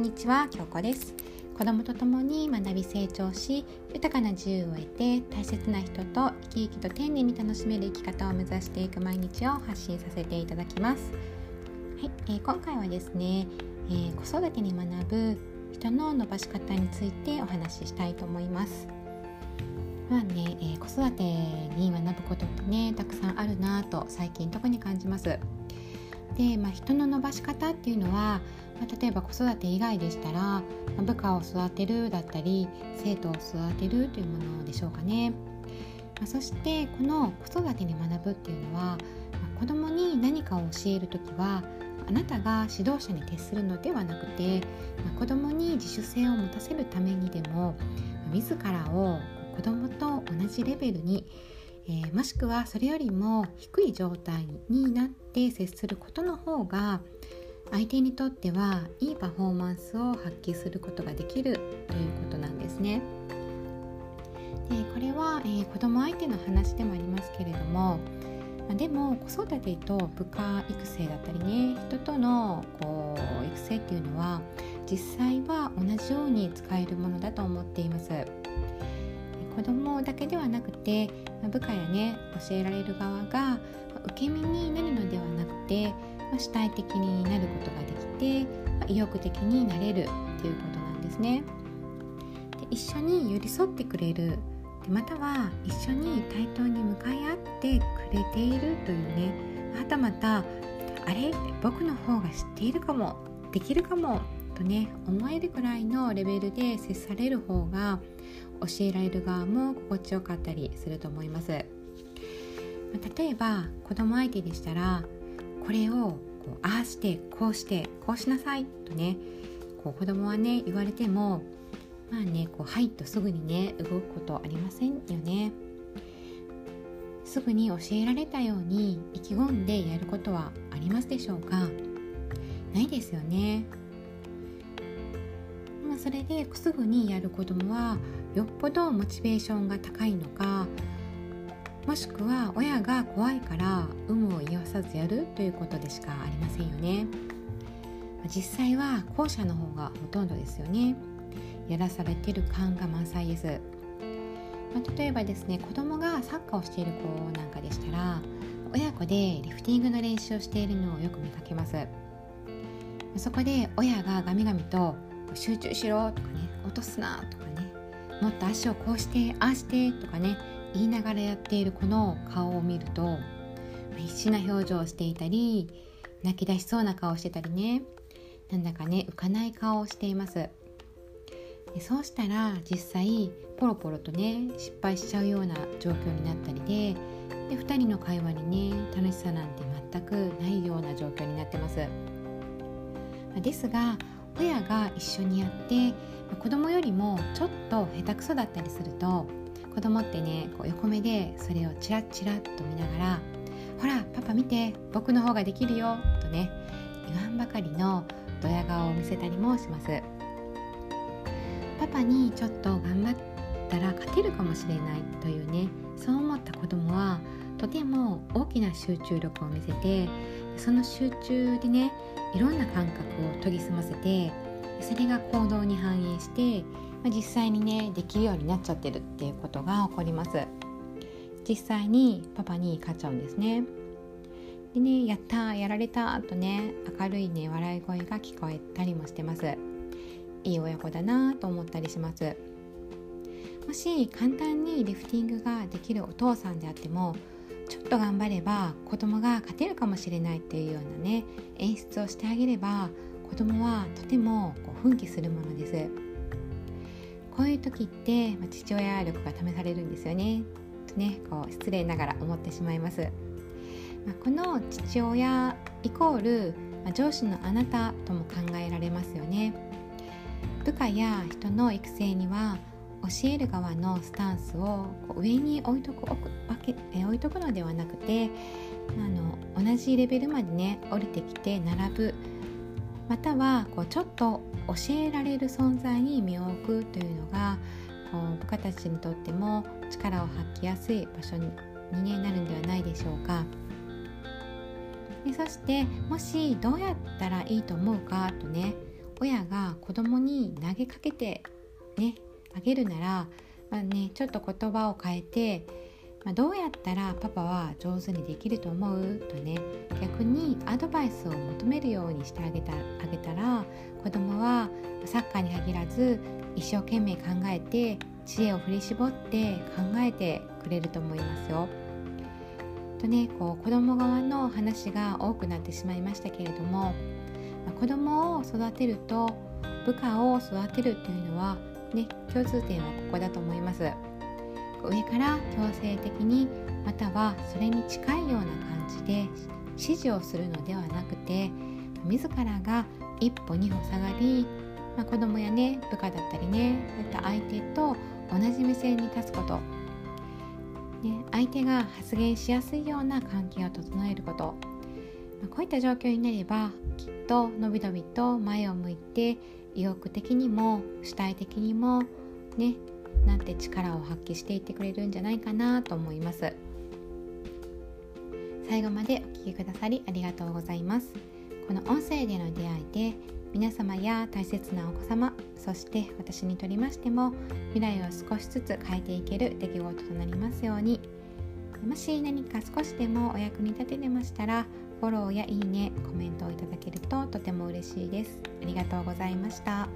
んにちは京子です。子供と共に学び成長し豊かな自由を得て大切な人と生き生きと丁寧に楽しめる生き方を目指していく毎日を発信させていただきます。はい、えー、今回はですね、えー、子育てに学ぶ人の伸ばし方についてお話ししたいと思います。まあね、えー、子育てに学ぶことってねたくさんあるなと最近特に感じます。で、まあ、人の伸ばし方っていうのは、まあ、例えば子育て以外でしたら、ま、部下を育てるだったり生徒を育てるというものでしょうかね、まあ、そしてこの子育てに学ぶっていうのは、まあ、子供に何かを教える時はあなたが指導者に徹するのではなくて、まあ、子供に自主性を持たせるためにでも自らを子供と同じレベルにえー、もしくはそれよりも低い状態になって接することの方が相手にとってはいいパフォーマンスを発揮することができるということなんですね。でこれは、えー、子供相手の話でもありますけれどもでも子育てと部下育成だったりね人とのこう育成っていうのは実際は同じように使えるものだと思っています。子供だけではなくて部下やね教えられる側が受け身になるのではなくて主体的になることができてま意欲的になれるということなんですね。で一緒に寄り添ってくれる。でまたは一緒に対等に向かい合ってくれているというね。はたまたあれ？僕の方が知っているかも。できるかも。とね思えるくらいのレベルで接される方が教えられる側も心地よかったりすると思います。例えば子供相手でしたらこれをこうああしてこうしてこうしなさいとねこう子供はね言われてもまあねこうはいとすぐにね動くことありませんよね。すぐに教えられたように意気込んでやることはありますでしょうか？ないですよね。まあ、それですぐにやる子供はよっぽどモチベーションが高いのかもしくは親が怖いから有無を言わさずやるということでしかありませんよね。実際は後者の方がほとんどですよね。やらされてる感が満載です、まあ、例えばですね子供がサッカーをしている子なんかでしたら親子でリフティングの練習をしているのをよく見かけます。そこで親がガミガミと集中しろとかね落とすなとかねもっと足をこうしてああしてとかね言いながらやっているこの顔を見ると必死な表情をしていたり泣き出しそうな顔をしてたりね。なんだかね浮かない顔をしています。でそうしたら実際ポロポロとね失敗しちゃうような状況になったりでで2人の会話にね楽しさなんて全くないような状況になってます。ですが親が一緒にやって子供よりもちょっと下手くそだったりすると子供ってねこう横目でそれをチラッチラッと見ながら「ほらパパ見て僕の方ができるよ」とね言わんばかりのドヤ顔を見せたりもします。パパにちょっと頑張ったら勝てるかもしれないというねそう思った子供はとても大きな集中力を見せてその集中でねいろんな感覚を研ぎ澄ませてそれが行動に反映して、実際にねできるようになっちゃってるっていうことが起こります。実際にパパに勝っちゃうんですね。でねやったやられたとね明るいね笑い声が聞こえたりもしてます。いい親子だなと思ったりします。もし簡単にリフティングができるお父さんであってもちょっと頑張れば子供が勝てるかもしれないっていうようなね演出をしてあげれば子供はとてもこう奮起するものです。こういう時って、まあ、父親力が試されるんですよね。とねこう失礼ながら思ってしまいます、まあ、この父親イコール、まあ、上司のあなたとも考えられますよね。部下や人の育成には教える側のスタンスをこう上に置いとくわけえ置いとくのではなくてあの同じレベルまでね降りてきて並ぶまたはこうちょっと教えられる存在に身を置くというのがこう部下たちにとっても力を発揮やすい場所に、ね、なるんではないでしょうか。でそしてもしどうやったらいいと思うかとね親が子供に投げかけてねあげるなら、まあね、ちょっと言葉を変えて、まあ、どうやったらパパは上手にできると思うとね逆にアドバイスを求めるようにしてあげたあげたら子供はサッカーに限らず一生懸命考えて知恵を振り絞って考えてくれると思いますよ。とねこう子供側の話が多くなってしまいましたけれども、まあ、子供を育てると部下を育てるというのはね共通点はここだと思います。上から強制的にまたはそれに近いような感じで指示をするのではなくて自らが一歩二歩下がり、まあ、子供やね部下だったりねそういった相手と同じ目線に立つこと、ね、相手が発言しやすいような関係を整えること、まあ、こういった状況になればきっとのびのびと前を向いて意欲的にも主体的にもねなんて力を発揮していってくれるんじゃないかなと思います。最後までお聴きくださりありがとうございます。この音声での出会いで皆様や大切なお子様そして私にとりましても未来を少しずつ変えていける出来事となりますように。もし何か少しでもお役に立ててましたらフォローやいいねコメントをいただけるととても嬉しいです。ありがとうございました。